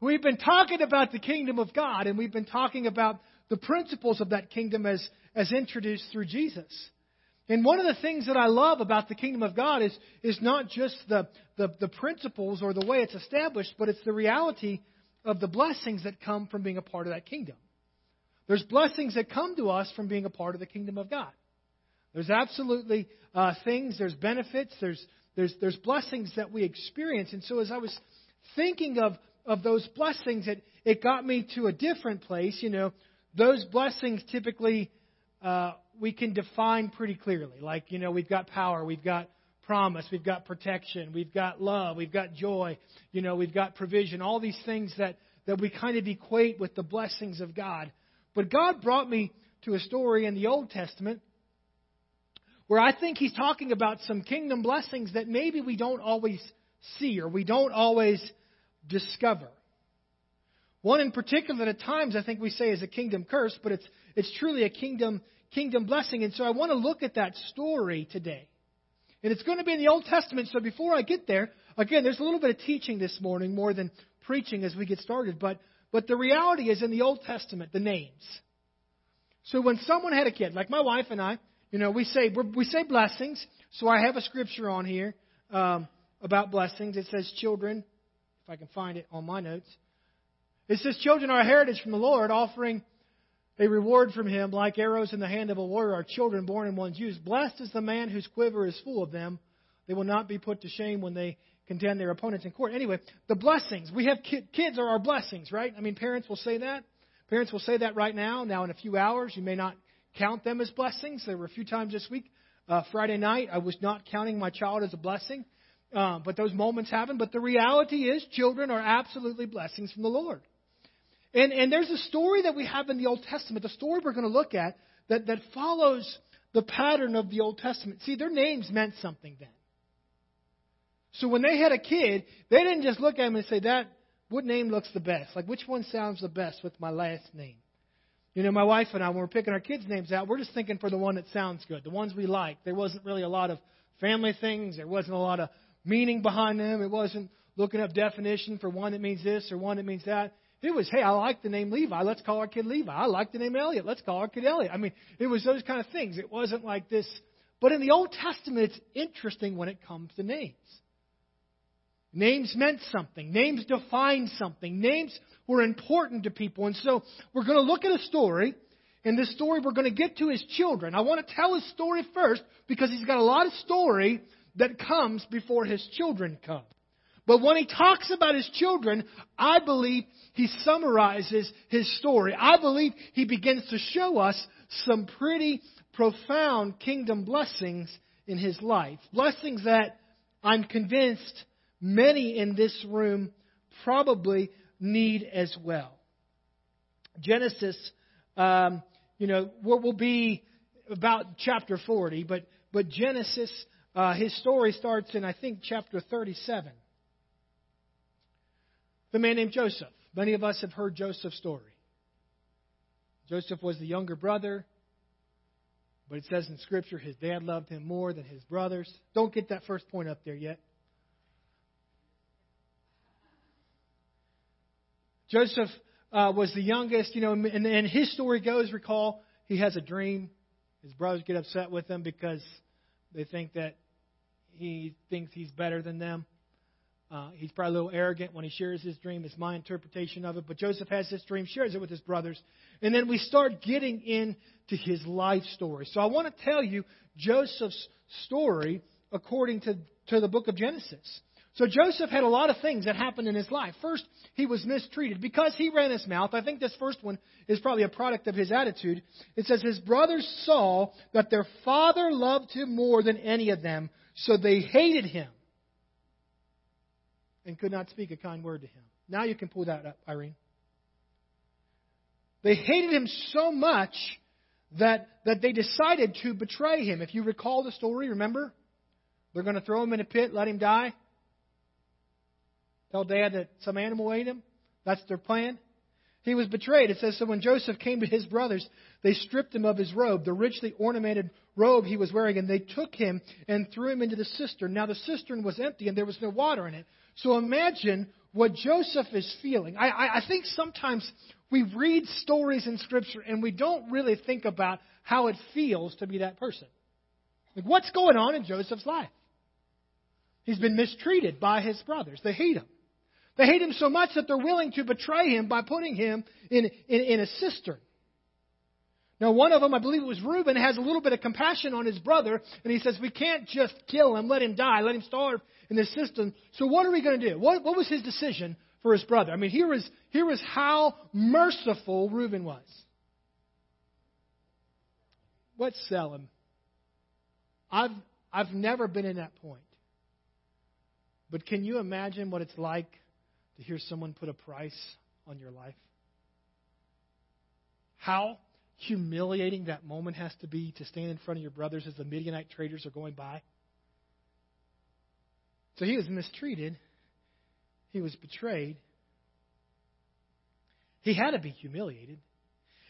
We've been talking about the kingdom of God, and we've been talking about the principles of that kingdom as, as introduced through Jesus. And one of the things that I love about the kingdom of God is, is not just the, the, the principles or the way it's established, but it's the reality of the blessings that come from being a part of that kingdom. There's blessings that come to us from being a part of the kingdom of God. There's absolutely uh, things, there's benefits, there's, there's, there's blessings that we experience. And so as I was thinking of, of those blessings, it, it got me to a different place. You know, those blessings typically uh, we can define pretty clearly. Like, you know, we've got power, we've got promise, we've got protection, we've got love, we've got joy, you know, we've got provision, all these things that, that we kind of equate with the blessings of God. But God brought me to a story in the Old Testament where I think He's talking about some kingdom blessings that maybe we don't always see or we don't always discover. One in particular that at times I think we say is a kingdom curse, but it's, it's truly a kingdom, kingdom blessing. And so I want to look at that story today. And it's going to be in the Old Testament, so before I get there, again, there's a little bit of teaching this morning more than preaching as we get started, but, but the reality is in the Old Testament, the names. So when someone had a kid, like my wife and I, you know, we say, we say blessings, so I have a scripture on here um, about blessings. It says children, if I can find it on my notes. It says, Children are a heritage from the Lord, offering a reward from him, like arrows in the hand of a warrior are children born in one's youth. Blessed is the man whose quiver is full of them. They will not be put to shame when they contend their opponents in court. Anyway, the blessings. We have kids are our blessings, right? I mean, parents will say that. Parents will say that right now. Now, in a few hours, you may not count them as blessings. There were a few times this week. Uh, Friday night, I was not counting my child as a blessing, uh, but those moments happen. But the reality is, children are absolutely blessings from the Lord. And, and there's a story that we have in the Old Testament, the story we're going to look at, that, that follows the pattern of the Old Testament. See, their names meant something then. So when they had a kid, they didn't just look at him and say, that, what name looks the best? Like, which one sounds the best with my last name? You know, my wife and I, when we're picking our kids' names out, we're just thinking for the one that sounds good, the ones we like. There wasn't really a lot of family things. There wasn't a lot of meaning behind them. It wasn't looking up definition for one that means this or one that means that. It was, hey, I like the name Levi. Let's call our kid Levi. I like the name Elliot. Let's call our kid Elliot. I mean, it was those kind of things. It wasn't like this. But in the Old Testament, it's interesting when it comes to names. Names meant something. Names defined something. Names were important to people. And so we're going to look at a story. In this story, we're going to get to his children. I want to tell his story first because he's got a lot of story that comes before his children come. But when he talks about his children, I believe he summarizes his story. I believe he begins to show us some pretty profound kingdom blessings in his life. Blessings that I'm convinced many in this room probably need as well. Genesis, um, you know, will be about chapter 40, but, but Genesis, uh, his story starts in, I think, chapter 37. The man named Joseph. Many of us have heard Joseph's story. Joseph was the younger brother, but it says in Scripture his dad loved him more than his brothers. Don't get that first point up there yet. Joseph uh, was the youngest, you know, and, and his story goes, recall, he has a dream. His brothers get upset with him because they think that he thinks he's better than them. Uh, he's probably a little arrogant when he shares his dream. It's my interpretation of it. But Joseph has this dream, shares it with his brothers. And then we start getting into his life story. So I want to tell you Joseph's story according to, to the book of Genesis. So Joseph had a lot of things that happened in his life. First, he was mistreated because he ran his mouth. I think this first one is probably a product of his attitude. It says his brothers saw that their father loved him more than any of them, so they hated him and could not speak a kind word to him. Now you can pull that up, Irene. They hated him so much that, that they decided to betray him. If you recall the story, remember? They're going to throw him in a pit, let him die. Tell dad that some animal ate him. That's their plan. He was betrayed. It says, So when Joseph came to his brothers, they stripped him of his robe, the richly ornamented robe he was wearing, and they took him and threw him into the cistern. Now the cistern was empty and there was no water in it. So imagine what Joseph is feeling. I, I, I think sometimes we read stories in Scripture and we don't really think about how it feels to be that person. Like, what's going on in Joseph's life? He's been mistreated by his brothers. They hate him. They hate him so much that they're willing to betray him by putting him in, in, in a cistern. Now, one of them, I believe it was Reuben, has a little bit of compassion on his brother, and he says, We can't just kill him, let him die, let him starve in this cistern. So, what are we going to do? What, what was his decision for his brother? I mean, here is, here is how merciful Reuben was. Let's sell him. I've, I've never been in that point. But can you imagine what it's like to hear someone put a price on your life? How humiliating that moment has to be to stand in front of your brothers as the Midianite traders are going by. So he was mistreated. He was betrayed. He had to be humiliated.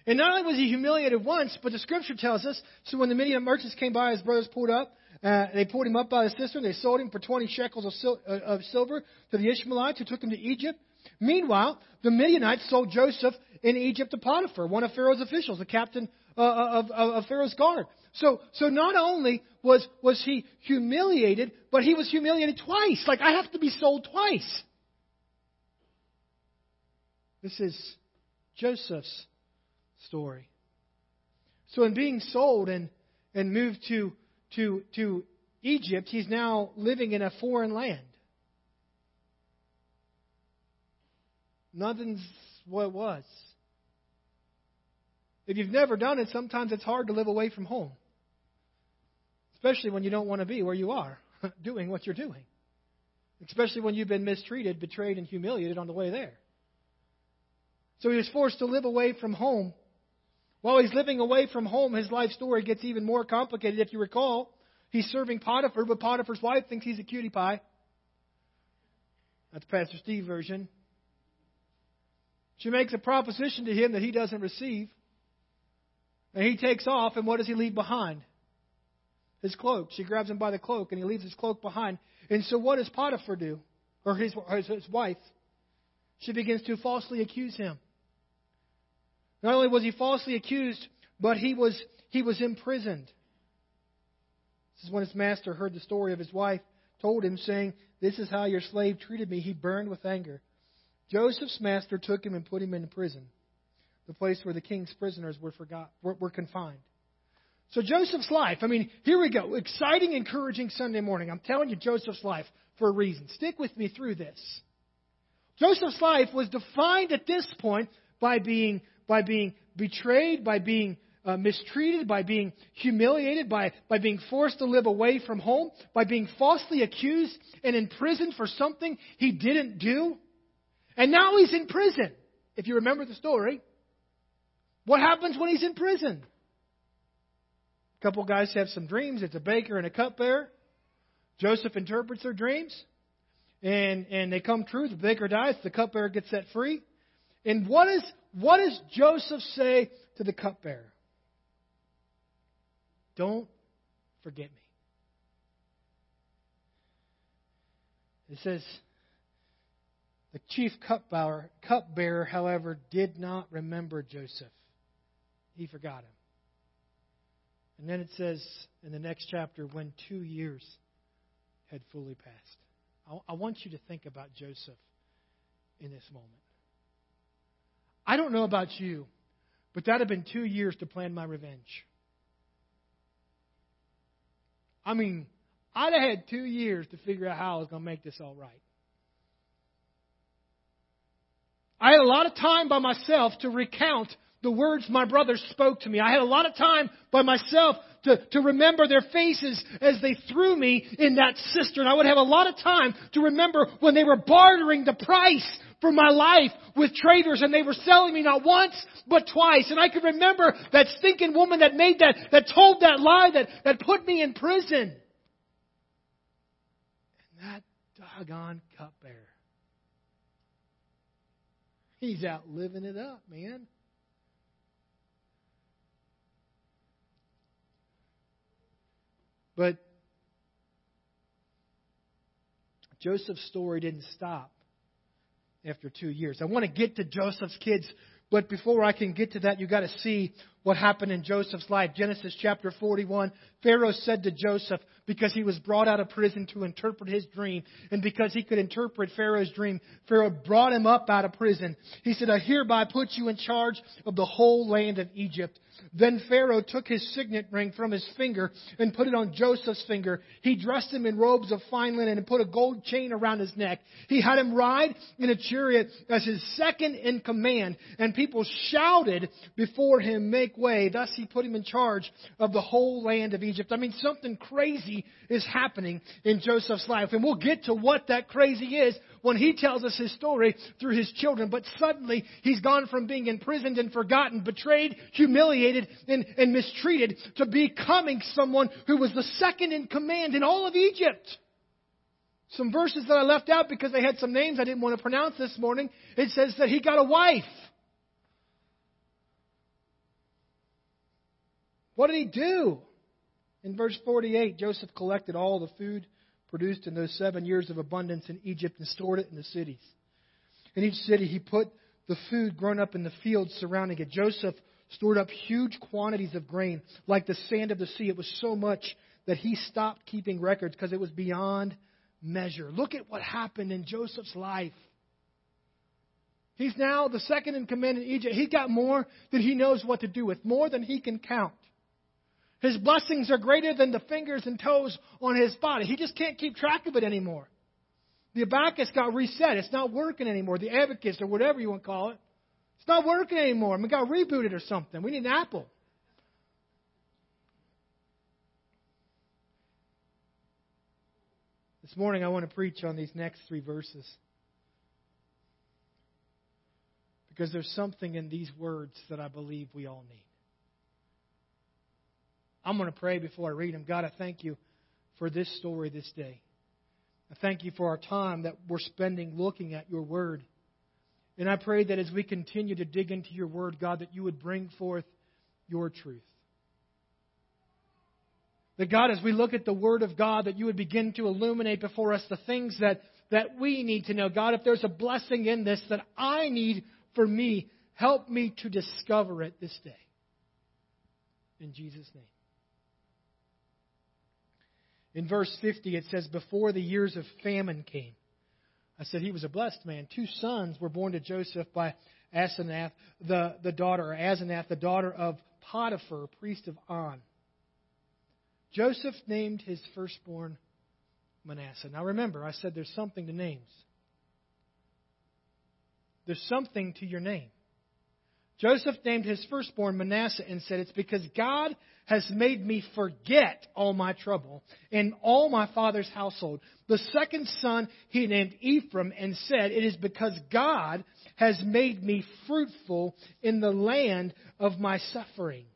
And not only was he humiliated once, but the scripture tells us so when the Midian merchants came by, his brothers pulled up. Uh, they pulled him up by the cistern. They sold him for 20 shekels of, sil- uh, of silver to the Ishmaelites who took him to Egypt. Meanwhile, the Midianites sold Joseph in Egypt to Potiphar, one of Pharaoh's officials, the captain uh, of, of, of Pharaoh's guard. So, so not only was, was he humiliated, but he was humiliated twice. Like, I have to be sold twice. This is Joseph's story. So, in being sold and, and moved to, to, to Egypt, he's now living in a foreign land. Nothing's what it was. If you've never done it, sometimes it's hard to live away from home, especially when you don't want to be where you are doing what you're doing, especially when you've been mistreated, betrayed, and humiliated on the way there. So he was forced to live away from home. While he's living away from home, his life story gets even more complicated. If you recall, he's serving Potiphar, but Potiphar's wife thinks he's a cutie pie. That's Pastor Steve version. She makes a proposition to him that he doesn't receive. And he takes off, and what does he leave behind? His cloak. She grabs him by the cloak, and he leaves his cloak behind. And so, what does Potiphar do? Or his, his, his wife? She begins to falsely accuse him. Not only was he falsely accused, but he was, he was imprisoned. This is when his master heard the story of his wife, told him, saying, This is how your slave treated me. He burned with anger. Joseph's master took him and put him in prison, the place where the king's prisoners were, forgot, were, were confined. So Joseph's life, I mean, here we go. Exciting, encouraging Sunday morning. I'm telling you Joseph's life for a reason. Stick with me through this. Joseph's life was defined at this point by being, by being betrayed, by being uh, mistreated, by being humiliated, by, by being forced to live away from home, by being falsely accused and imprisoned for something he didn't do. And now he's in prison. If you remember the story, what happens when he's in prison? A couple guys have some dreams. It's a baker and a cupbearer. Joseph interprets their dreams, and and they come true. The baker dies. The cupbearer gets set free. And what is what does Joseph say to the cupbearer? Don't forget me. It says, the chief cupbearer, cupbearer, however, did not remember Joseph. He forgot him. And then it says in the next chapter, when two years had fully passed. I, want you to think about Joseph in this moment. I don't know about you, but that had been two years to plan my revenge. I mean, I'd have had two years to figure out how I was going to make this all right. I had a lot of time by myself to recount the words my brothers spoke to me. I had a lot of time by myself to, to remember their faces as they threw me in that cistern. I would have a lot of time to remember when they were bartering the price for my life with traders and they were selling me not once, but twice. And I could remember that stinking woman that made that, that told that lie that, that put me in prison. And that doggone cupbearer He's out living it up, man. But Joseph's story didn't stop after two years. I want to get to Joseph's kids, but before I can get to that, you've got to see what happened in Joseph's life. Genesis chapter 41. Pharaoh said to Joseph, because he was brought out of prison to interpret his dream, and because he could interpret Pharaoh's dream, Pharaoh brought him up out of prison. He said, I hereby put you in charge of the whole land of Egypt. Then Pharaoh took his signet ring from his finger and put it on Joseph's finger. He dressed him in robes of fine linen and put a gold chain around his neck. He had him ride in a chariot as his second in command, and people shouted before him, Make way. Thus he put him in charge of the whole land of Egypt. I mean, something crazy is happening in Joseph's life. And we'll get to what that crazy is when he tells us his story through his children. But suddenly he's gone from being imprisoned and forgotten, betrayed, humiliated, and, and mistreated to becoming someone who was the second in command in all of Egypt. Some verses that I left out because they had some names I didn't want to pronounce this morning. It says that he got a wife. What did he do? In verse 48, Joseph collected all the food produced in those seven years of abundance in Egypt and stored it in the cities. In each city, he put the food grown up in the fields surrounding it. Joseph stored up huge quantities of grain, like the sand of the sea. It was so much that he stopped keeping records because it was beyond measure. Look at what happened in Joseph's life. He's now the second in command in Egypt. He's got more than he knows what to do with, more than he can count. His blessings are greater than the fingers and toes on his body. He just can't keep track of it anymore. The abacus got reset. It's not working anymore. The abacus, or whatever you want to call it, it's not working anymore. We got rebooted or something. We need an apple. This morning, I want to preach on these next three verses. Because there's something in these words that I believe we all need. I'm going to pray before I read them. God, I thank you for this story this day. I thank you for our time that we're spending looking at your word. And I pray that as we continue to dig into your word, God, that you would bring forth your truth. That God, as we look at the word of God, that you would begin to illuminate before us the things that, that we need to know. God, if there's a blessing in this that I need for me, help me to discover it this day. In Jesus' name. In verse 50, it says, Before the years of famine came. I said he was a blessed man. Two sons were born to Joseph by Asenath, the, the daughter, Asenath, the daughter of Potiphar, priest of On. Joseph named his firstborn Manasseh. Now remember, I said there's something to names. There's something to your name. Joseph named his firstborn Manasseh and said, It's because God has made me forget all my trouble and all my father's household. The second son he named Ephraim and said, It is because God has made me fruitful in the land of my suffering.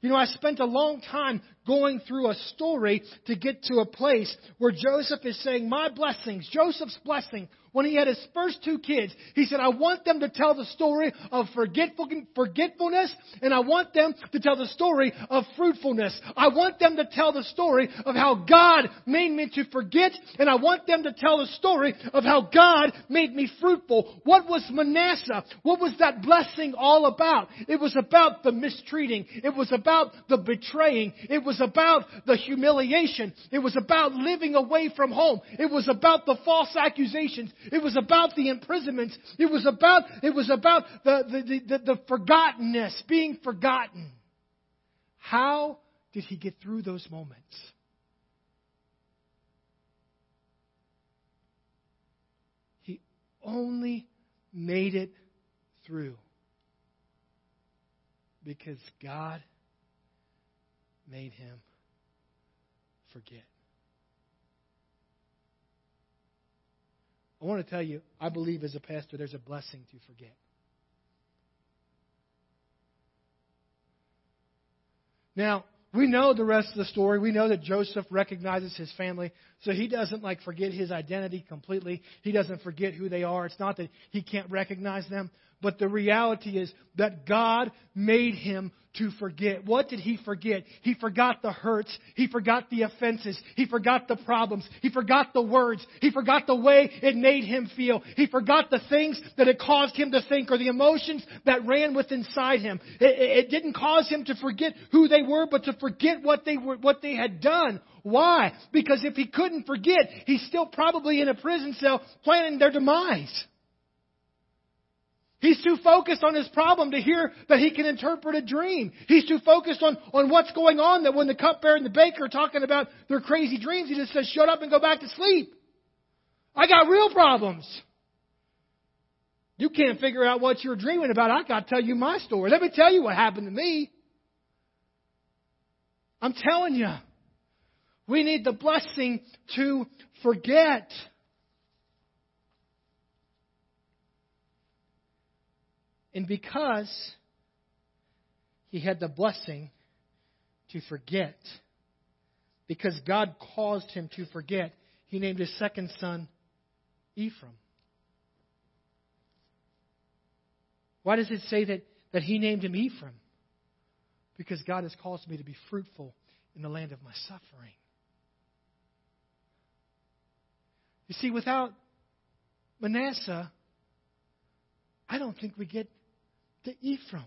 You know, I spent a long time going through a story to get to a place where Joseph is saying, My blessings, Joseph's blessing when he had his first two kids, he said, I want them to tell the story of forgetfulness and I want them to tell the story of fruitfulness. I want them to tell the story of how God made me to forget and I want them to tell the story of how God made me fruitful. What was Manasseh? What was that blessing all about? It was about the mistreating. It was about the betraying. It was about the humiliation. It was about living away from home. It was about the false accusations. It was about the imprisonments. It was about, it was about the, the, the, the forgottenness, being forgotten. How did he get through those moments? He only made it through because God made him forget. I want to tell you, I believe as a pastor, there's a blessing to forget. Now, we know the rest of the story. We know that Joseph recognizes his family, so he doesn't like forget his identity completely. He doesn't forget who they are. It's not that he can't recognize them, but the reality is that God made him to forget. What did he forget? He forgot the hurts. He forgot the offenses. He forgot the problems. He forgot the words. He forgot the way it made him feel. He forgot the things that it caused him to think or the emotions that ran with inside him. It, it didn't cause him to forget who they were, but to forget what they were, what they had done. Why? Because if he couldn't forget, he's still probably in a prison cell planning their demise. He's too focused on his problem to hear that he can interpret a dream. He's too focused on, on what's going on that when the cupbearer and the baker are talking about their crazy dreams, he just says, shut up and go back to sleep. I got real problems. You can't figure out what you're dreaming about. I got to tell you my story. Let me tell you what happened to me. I'm telling you, we need the blessing to forget. And because he had the blessing to forget, because God caused him to forget, he named his second son Ephraim. Why does it say that, that he named him Ephraim? Because God has caused me to be fruitful in the land of my suffering. You see, without Manasseh, I don't think we get to Ephraim.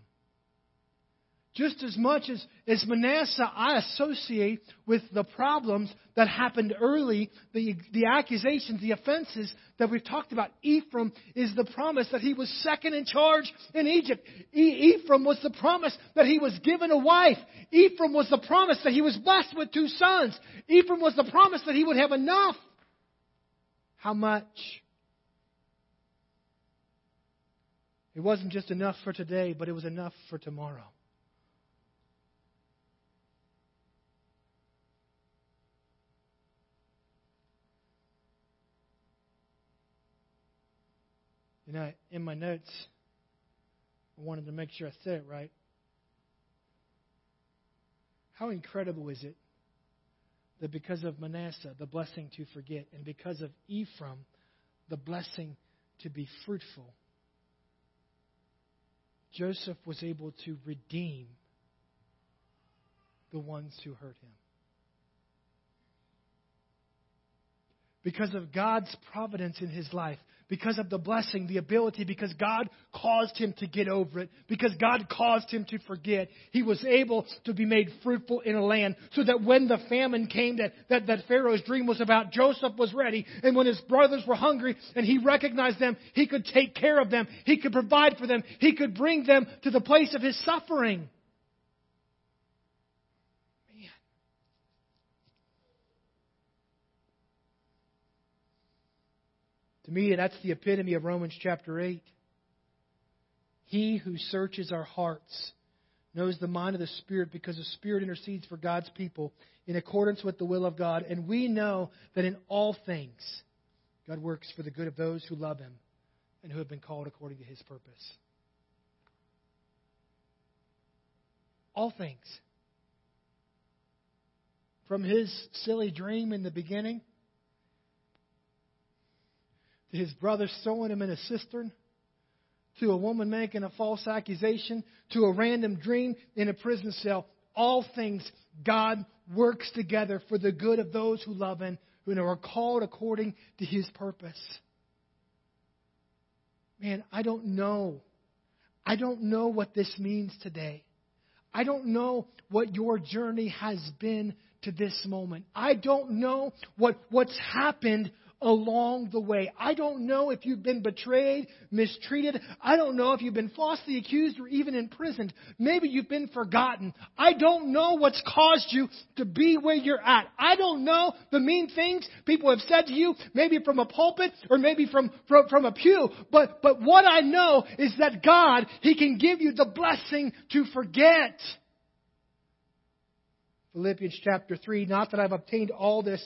Just as much as, as Manasseh, I associate with the problems that happened early, the, the accusations, the offenses that we've talked about. Ephraim is the promise that he was second in charge in Egypt. E- Ephraim was the promise that he was given a wife. Ephraim was the promise that he was blessed with two sons. Ephraim was the promise that he would have enough. How much? It wasn't just enough for today, but it was enough for tomorrow. You know, in my notes, I wanted to make sure I said it right. How incredible is it that because of Manasseh, the blessing to forget, and because of Ephraim, the blessing to be fruitful, Joseph was able to redeem the ones who hurt him. Because of God's providence in his life, because of the blessing, the ability, because God caused him to get over it, because God caused him to forget, he was able to be made fruitful in a land so that when the famine came that, that, that Pharaoh's dream was about, Joseph was ready. And when his brothers were hungry and he recognized them, he could take care of them. He could provide for them. He could bring them to the place of his suffering. To me, that's the epitome of Romans chapter 8. He who searches our hearts knows the mind of the Spirit because the Spirit intercedes for God's people in accordance with the will of God. And we know that in all things, God works for the good of those who love Him and who have been called according to His purpose. All things. From His silly dream in the beginning to his brother throwing him in a cistern, to a woman making a false accusation, to a random dream in a prison cell. All things God works together for the good of those who love Him, who are called according to His purpose. Man, I don't know. I don't know what this means today. I don't know what your journey has been to this moment. I don't know what, what's happened along the way. I don't know if you've been betrayed, mistreated. I don't know if you've been falsely accused or even imprisoned. Maybe you've been forgotten. I don't know what's caused you to be where you're at. I don't know the mean things people have said to you, maybe from a pulpit or maybe from, from, from a pew. But, but what I know is that God, He can give you the blessing to forget. Philippians chapter 3, not that I've obtained all this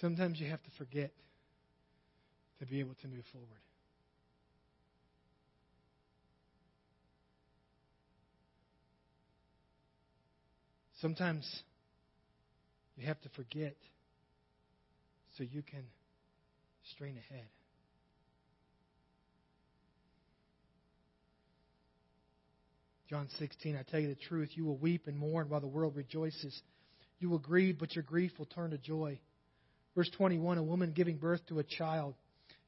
Sometimes you have to forget to be able to move forward. Sometimes you have to forget so you can strain ahead. John 16, I tell you the truth, you will weep and mourn while the world rejoices. You will grieve, but your grief will turn to joy. Verse 21 A woman giving birth to a child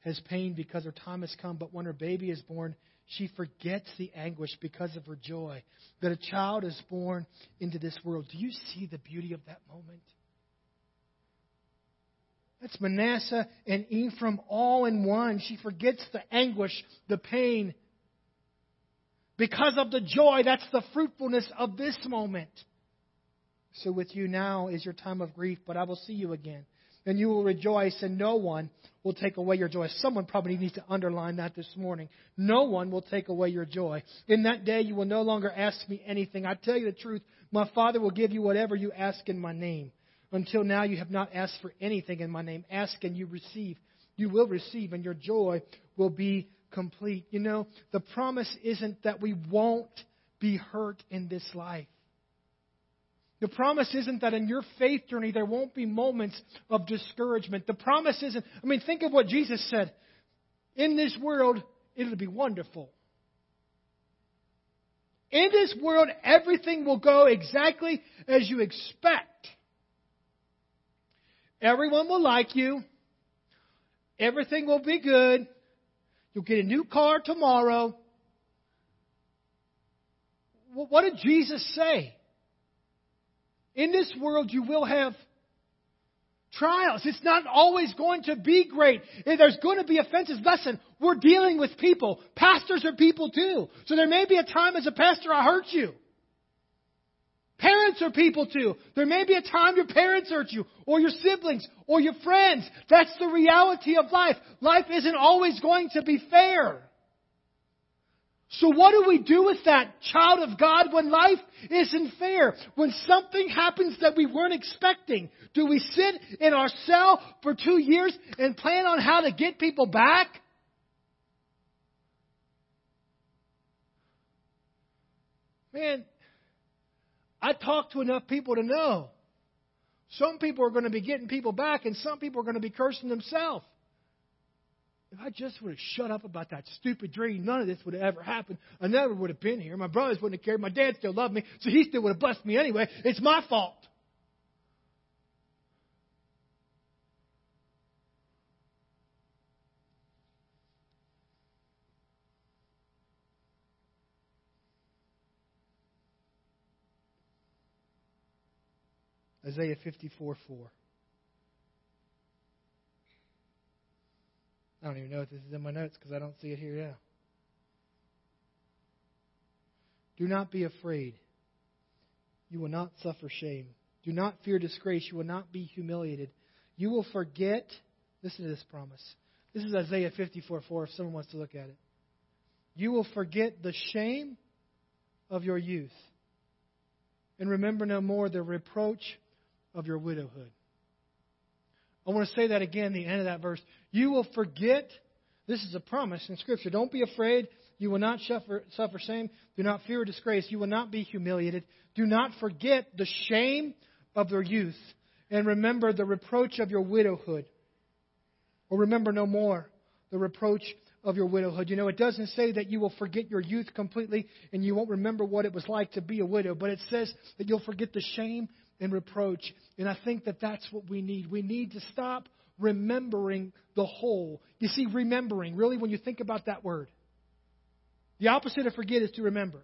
has pain because her time has come, but when her baby is born, she forgets the anguish because of her joy that a child is born into this world. Do you see the beauty of that moment? That's Manasseh and Ephraim all in one. She forgets the anguish, the pain, because of the joy. That's the fruitfulness of this moment. So with you now is your time of grief, but I will see you again. And you will rejoice, and no one will take away your joy. Someone probably needs to underline that this morning. No one will take away your joy. In that day, you will no longer ask me anything. I tell you the truth, my Father will give you whatever you ask in my name. Until now, you have not asked for anything in my name. Ask and you receive. You will receive, and your joy will be complete. You know, the promise isn't that we won't be hurt in this life. The promise isn't that in your faith journey there won't be moments of discouragement. The promise isn't, I mean, think of what Jesus said. In this world, it'll be wonderful. In this world, everything will go exactly as you expect. Everyone will like you. Everything will be good. You'll get a new car tomorrow. What did Jesus say? In this world, you will have trials. It's not always going to be great. Eh, there's going to be offenses. Listen, we're dealing with people. Pastors are people too. So there may be a time as a pastor I hurt you. Parents are people too. There may be a time your parents hurt you, or your siblings, or your friends. That's the reality of life. Life isn't always going to be fair. So what do we do with that child of God when life isn't fair? When something happens that we weren't expecting? Do we sit in our cell for two years and plan on how to get people back? Man, I talk to enough people to know. Some people are going to be getting people back, and some people are going to be cursing themselves. If I just would have shut up about that stupid dream, none of this would have ever happened. I never would have been here. My brothers wouldn't have cared. My dad still loved me, so he still would have blessed me anyway. It's my fault. Isaiah 54 4. I don't even know if this is in my notes because I don't see it here now. Do not be afraid. You will not suffer shame. Do not fear disgrace. You will not be humiliated. You will forget. Listen to this promise. This is Isaiah 54 4 if someone wants to look at it. You will forget the shame of your youth and remember no more the reproach of your widowhood. I want to say that again, the end of that verse. You will forget, this is a promise in Scripture. Don't be afraid. You will not suffer, suffer shame. Do not fear disgrace. You will not be humiliated. Do not forget the shame of your youth. And remember the reproach of your widowhood. Or remember no more the reproach of your widowhood. You know, it doesn't say that you will forget your youth completely and you won't remember what it was like to be a widow, but it says that you'll forget the shame and reproach. And I think that that's what we need. We need to stop remembering the whole. You see, remembering, really, when you think about that word, the opposite of forget is to remember.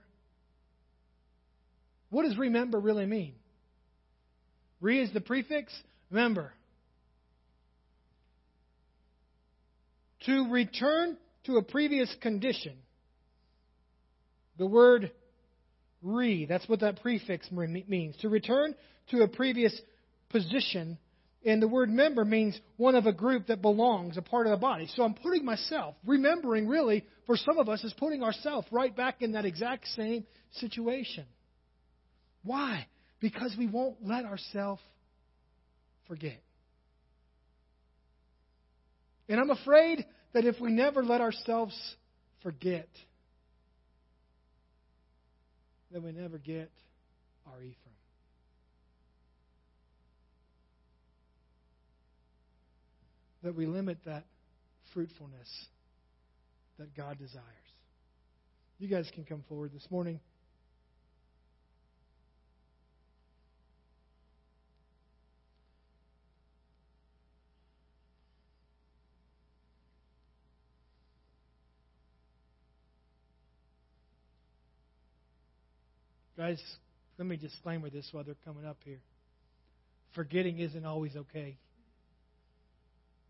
What does remember really mean? Re is the prefix, remember. To return to a previous condition. The word re, that's what that prefix means. To return to a previous position. And the word member means one of a group that belongs, a part of the body. So I'm putting myself, remembering really, for some of us, is putting ourselves right back in that exact same situation. Why? Because we won't let ourselves forget. And I'm afraid that if we never let ourselves forget, that we never get our Ephraim. That we limit that fruitfulness that God desires. You guys can come forward this morning. Guys, let me disclaimer this while they're coming up here. Forgetting isn't always okay.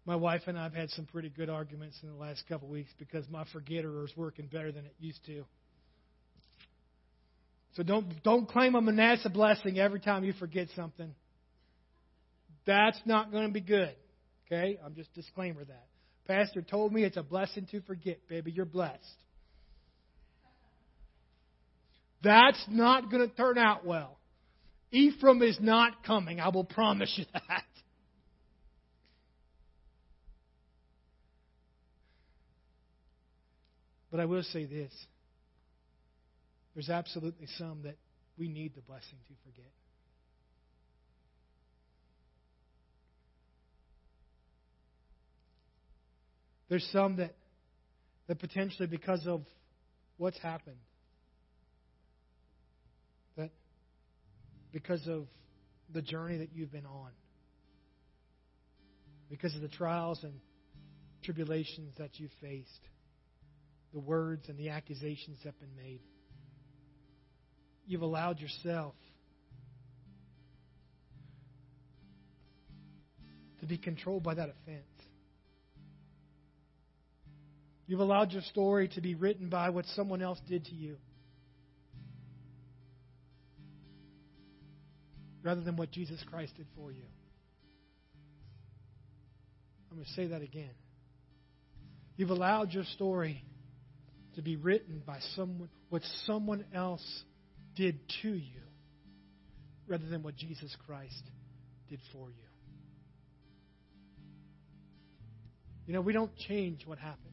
My wife and I have had some pretty good arguments in the last couple of weeks because my forgetter is working better than it used to. So don't don't claim a Manasseh blessing every time you forget something. That's not going to be good. Okay? I'm just disclaimer that. Pastor told me it's a blessing to forget, baby. You're blessed. That's not going to turn out well. Ephraim is not coming. I will promise you that. But I will say this there's absolutely some that we need the blessing to forget. There's some that, that potentially, because of what's happened, because of the journey that you've been on, because of the trials and tribulations that you've faced, the words and the accusations that have been made. You've allowed yourself to be controlled by that offense. You've allowed your story to be written by what someone else did to you. Rather than what Jesus Christ did for you. I'm going to say that again. You've allowed your story to be written by someone what someone else did to you rather than what Jesus Christ did for you. You know, we don't change what happened.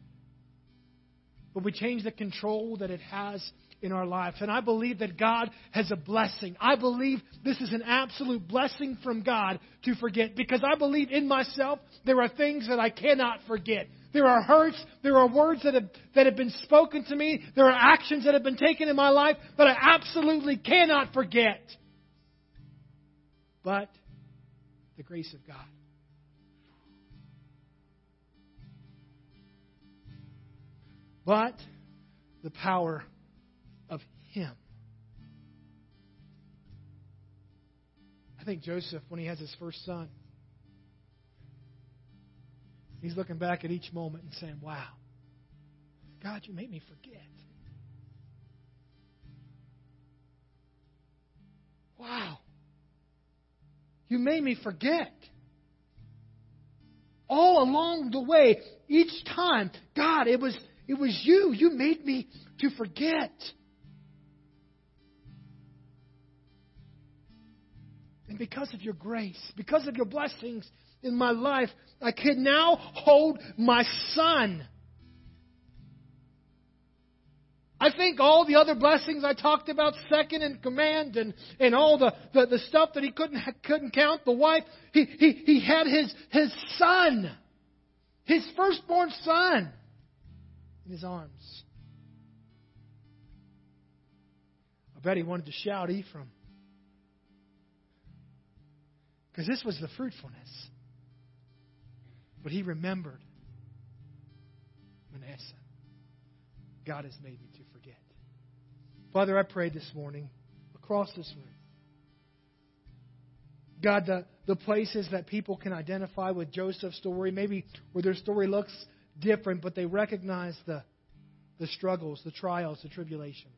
But we change the control that it has in our lives. And I believe that God has a blessing. I believe this is an absolute blessing from God to forget because I believe in myself there are things that I cannot forget. There are hurts, there are words that have, that have been spoken to me, there are actions that have been taken in my life that I absolutely cannot forget. But the grace of God. But the power him. I think Joseph, when he has his first son, he's looking back at each moment and saying, Wow, God, you made me forget. Wow. You made me forget. All along the way, each time, God, it was it was you. You made me to forget. And because of your grace, because of your blessings in my life, I can now hold my son. I think all the other blessings I talked about, second in command, and, and all the, the, the stuff that he couldn't, couldn't count, the wife, he, he, he had his, his son, his firstborn son, in his arms. I bet he wanted to shout Ephraim. Because this was the fruitfulness. But he remembered Manasseh. God has made me to forget. Father, I pray this morning across this room. God, the, the places that people can identify with Joseph's story, maybe where their story looks different, but they recognize the, the struggles, the trials, the tribulations.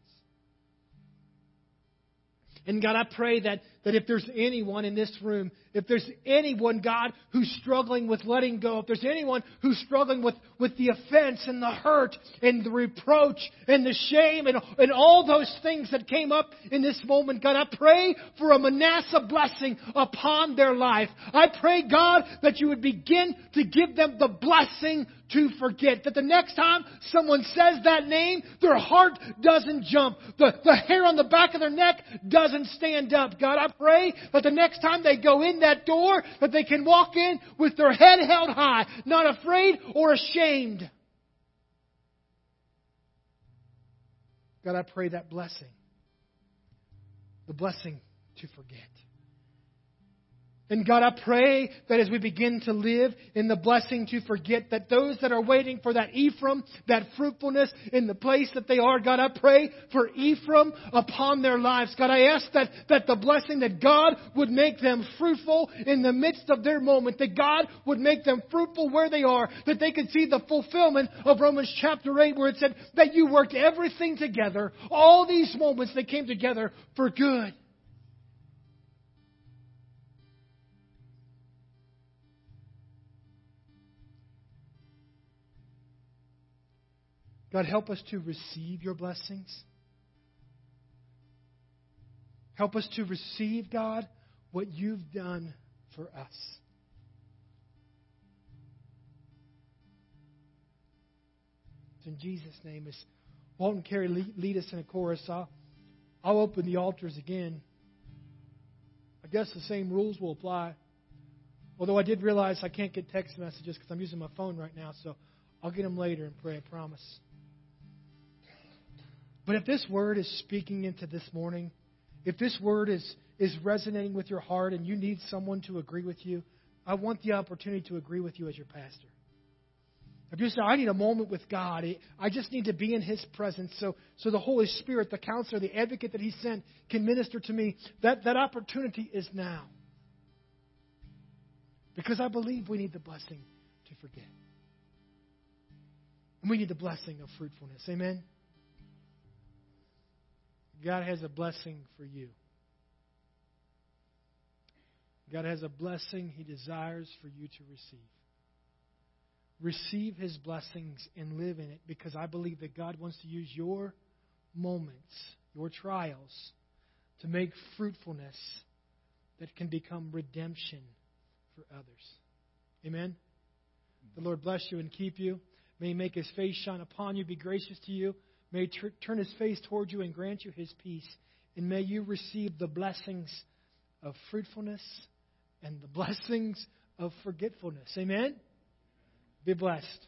And God, I pray that, that if there's anyone in this room, if there's anyone, God, who's struggling with letting go, if there's anyone who's struggling with, with the offense and the hurt and the reproach and the shame and, and all those things that came up in this moment, God, I pray for a Manasseh blessing upon their life. I pray, God, that you would begin to give them the blessing to forget. That the next time someone says that name, their heart doesn't jump. The, the hair on the back of their neck doesn't stand up. God, I pray that the next time they go in that door, that they can walk in with their head held high, not afraid or ashamed. God, I pray that blessing. The blessing to forget. And God, I pray that as we begin to live in the blessing to forget that those that are waiting for that Ephraim, that fruitfulness in the place that they are, God, I pray for Ephraim upon their lives. God, I ask that, that the blessing that God would make them fruitful in the midst of their moment, that God would make them fruitful where they are, that they could see the fulfillment of Romans chapter 8 where it said that you worked everything together, all these moments that came together for good. God, help us to receive your blessings. Help us to receive, God, what you've done for us. In Jesus' name. As Walton Carey lead us in a chorus, I'll, I'll open the altars again. I guess the same rules will apply. Although I did realize I can't get text messages because I'm using my phone right now, so I'll get them later and pray, I promise. But if this word is speaking into this morning, if this word is, is resonating with your heart and you need someone to agree with you, I want the opportunity to agree with you as your pastor. If you say, I need a moment with God, I just need to be in His presence so, so the Holy Spirit, the counselor, the advocate that He sent can minister to me, that, that opportunity is now. Because I believe we need the blessing to forget. And we need the blessing of fruitfulness. Amen? God has a blessing for you. God has a blessing He desires for you to receive. Receive His blessings and live in it because I believe that God wants to use your moments, your trials, to make fruitfulness that can become redemption for others. Amen? The Lord bless you and keep you. May He make His face shine upon you, be gracious to you. May tr- turn his face toward you and grant you his peace. And may you receive the blessings of fruitfulness and the blessings of forgetfulness. Amen? Be blessed.